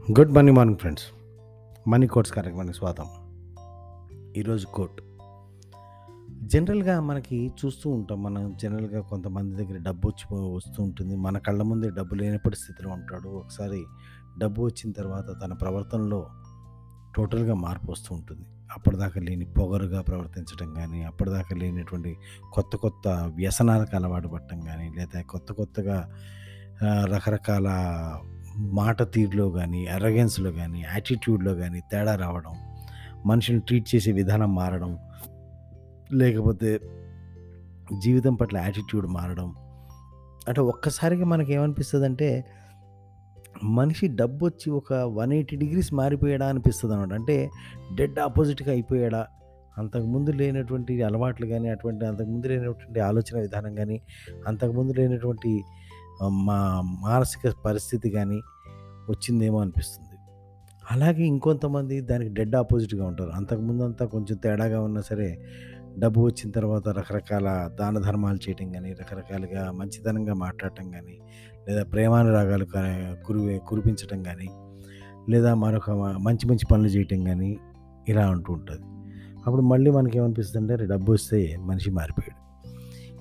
Good morning morning friends. Money quotes కార్యక్రమానికి స్వాగతం. ఈరోజు కోట్. జనరల్గా మనకి చూస్తూ ఉంటాం మనం జనరల్గా కొంతమంది దగ్గర డబ్బు వచ్చి వస్తూ ఉంటుంది. మన కళ్ళ ముందే డబ్బు లేనప్పటి స్థితిలో ఉంటాడు. ఒకసారి డబ్బు వచ్చిన తర్వాత తన ప్రవర్తనలో టోటల్గా మార్పు వస్తూ ఉంటుంది. అప్పటిదాకా లేని పొగరుగా ప్రవర్తించడం కానీ అప్పటిదాకా లేనటువంటి కొత్త కొత్త వ్యసనాలకు అలవాటు పడటం కానీ లేదా కొత్త కొత్తగా రకరకాల మాట తీరులో కానీ అరగెన్స్లో కానీ యాటిట్యూడ్లో కానీ తేడా రావడం మనిషిని ట్రీట్ చేసే విధానం మారడం లేకపోతే జీవితం పట్ల యాటిట్యూడ్ మారడం. అంటే ఒక్కసారిగా మనకి ఏమనిపిస్తుంది అంటే మనిషి డబ్బు వచ్చి ఒక వన్ ఎయిటీ డిగ్రీస్ మారిపోయాడా అనిపిస్తుంది అనమాట అంటే డెడ్ ఆపోజిట్గా అయిపోయాడా? అంతకుముందు లేనటువంటి అలవాట్లు కానీ అటువంటి అంతకుముందు లేనటువంటి ఆలోచన విధానం కానీ అంతకుముందు లేనటువంటి మా మానసిక పరిస్థితి కానీ వచ్చిందేమో అనిపిస్తుంది. అలాగే ఇంకొంతమంది దానికి డెడ్ ఆపోజిట్గా ఉంటారు. అంతకుముందు అంతా కొంచెం తేడాగా ఉన్నా సరే డబ్బు వచ్చిన తర్వాత రకరకాల దాన ధర్మాలు చేయటం కానీ రకరకాలుగా మంచితనంగా మాట్లాడటం కానీ లేదా ప్రేమానురాగాలు కా- కురివే కురిపించటం కానీ లేదా మరొక మంచి మంచి పనులు చేయటం కానీ ఇలా ఉంటూ ఉంటుంది. అప్పుడు మళ్ళీ మనకేమనిపిస్తుంది అంటే డబ్బు వస్తే మనిషి మారిపోయాడు.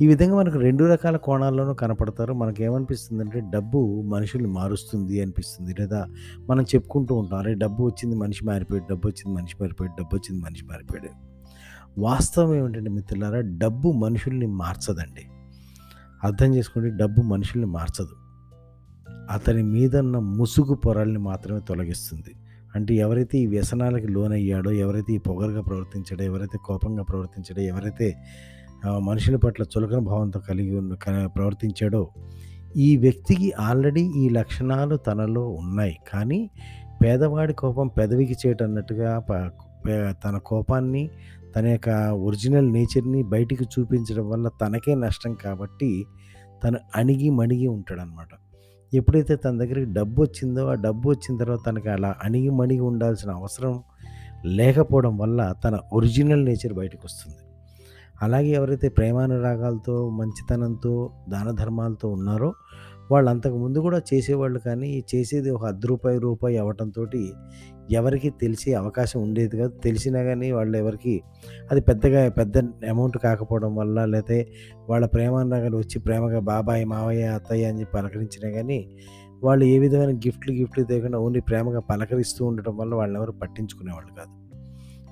ఈ విధంగా మనకు రెండు రకాల కోణాల్లోనూ కనపడతారు. మనకి ఏమనిపిస్తుంది అంటే డబ్బు మనుషుల్ని మారుస్తుంది అనిపిస్తుంది లేదా మనం చెప్పుకుంటూ ఉంటాం అరే డబ్బు వచ్చింది మనిషి మారిపోయాడు డబ్బు వచ్చింది మనిషి మారిపోయాడు డబ్బు వచ్చింది మనిషి మారిపోయాడు. వాస్తవం ఏమిటంటే మిత్రులారా డబ్బు మనుషుల్ని మార్చదండి. అర్థం చేసుకోండి డబ్బు మనుషుల్ని మార్చదు. అతని మీదన్న ముసుగు పొరల్ని మాత్రమే తొలగిస్తుంది. అంటే ఎవరైతే ఈ వ్యసనాలకి లోనయ్యాడో ఎవరైతే ఈ పొగరుగా ప్రవర్తించాడో ఎవరైతే కోపంగా ప్రవర్తించాడో ఎవరైతే మనుషుల పట్ల చులకన భావంతో కలిగి ఉన్న ప్రవర్తించాడో ఈ వ్యక్తికి ఆల్రెడీ ఈ లక్షణాలు తనలో ఉన్నాయి. కానీ పేదవాడి కోపం పెదవికి చేయటన్నట్టుగా ప- తన కోపాన్ని తన యొక్క ఒరిజినల్ నేచర్ని బయటికి చూపించడం వల్ల తనకే నష్టం కాబట్టి తను అణిగి మణిగి ఉంటాడనమాట ఎప్పుడైతే తన దగ్గరికి డబ్బు వచ్చిందో ఆ డబ్బు వచ్చిన తర్వాత తనకి అలా అణిగి మణిగి ఉండాల్సిన అవసరం లేకపోవడం వల్ల తన ఒరిజినల్ నేచర్ బయటకు వస్తుంది అలాగే ఎవరైతే ప్రేమానురాగాలతో మంచితనంతో దాన ధర్మాలతో ఉన్నారో వాళ్ళు అంతకు ముందు కూడా చేసేవాళ్ళు కానీ చేసేది ఒక అర్ధ రూపాయి రూపాయి అవ్వటంతో ఎవరికి తెలిసే అవకాశం ఉండేది కాదు. తెలిసినా కానీ వాళ్ళు ఎవరికి అది పెద్దగా పెద్ద అమౌంట్ కాకపోవడం వల్ల లేకపోతే వాళ్ళ ప్రేమానురాగాలు వచ్చి ప్రేమగా బాబాయ్ మావయ్య అత్తయ్య అని చెప్పి పలకరించినా కానీ వాళ్ళు ఏ విధమైన గిఫ్ట్లు గిఫ్ట్లు తేకుండా ఓన్లీ ప్రేమగా పలకరిస్తూ ఉండటం వల్ల వాళ్ళని ఎవరు పట్టించుకునేవాళ్ళు కాదు.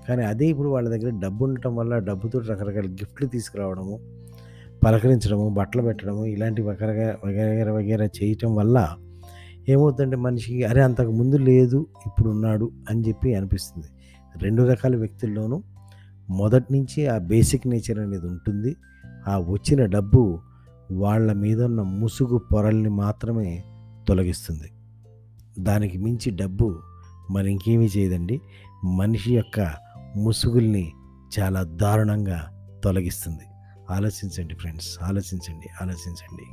కానీ అదే ఇప్పుడు వాళ్ళ దగ్గర డబ్బు ఉండటం వల్ల డబ్బుతో రకరకాల గిఫ్ట్లు తీసుకురావడము పలకరించడము బట్టలు పెట్టడము ఇలాంటి వగరగా వగేర వగేర చేయటం వల్ల ఏమవుతుందంటే మనిషికి అరే అంతకు ముందు లేదు ఇప్పుడు ఉన్నాడు అని చెప్పి అనిపిస్తుంది. రెండు రకాల వ్యక్తుల్లోనూ మొదటి నుంచి ఆ బేసిక్ నేచర్ అనేది ఉంటుంది. ఆ వచ్చిన డబ్బు వాళ్ళ మీద ఉన్న ముసుగు పొరల్ని మాత్రమే తొలగిస్తుంది. దానికి మించి డబ్బు మరి ఇంకేమీ చేయదండి. మనిషి యొక్క ముసుగుల్ని చాలా దారుణంగా తొలగిస్తుంది. ఆలోచించండి ఫ్రెండ్స్ ఆలోచించండి ఆలోచించండి.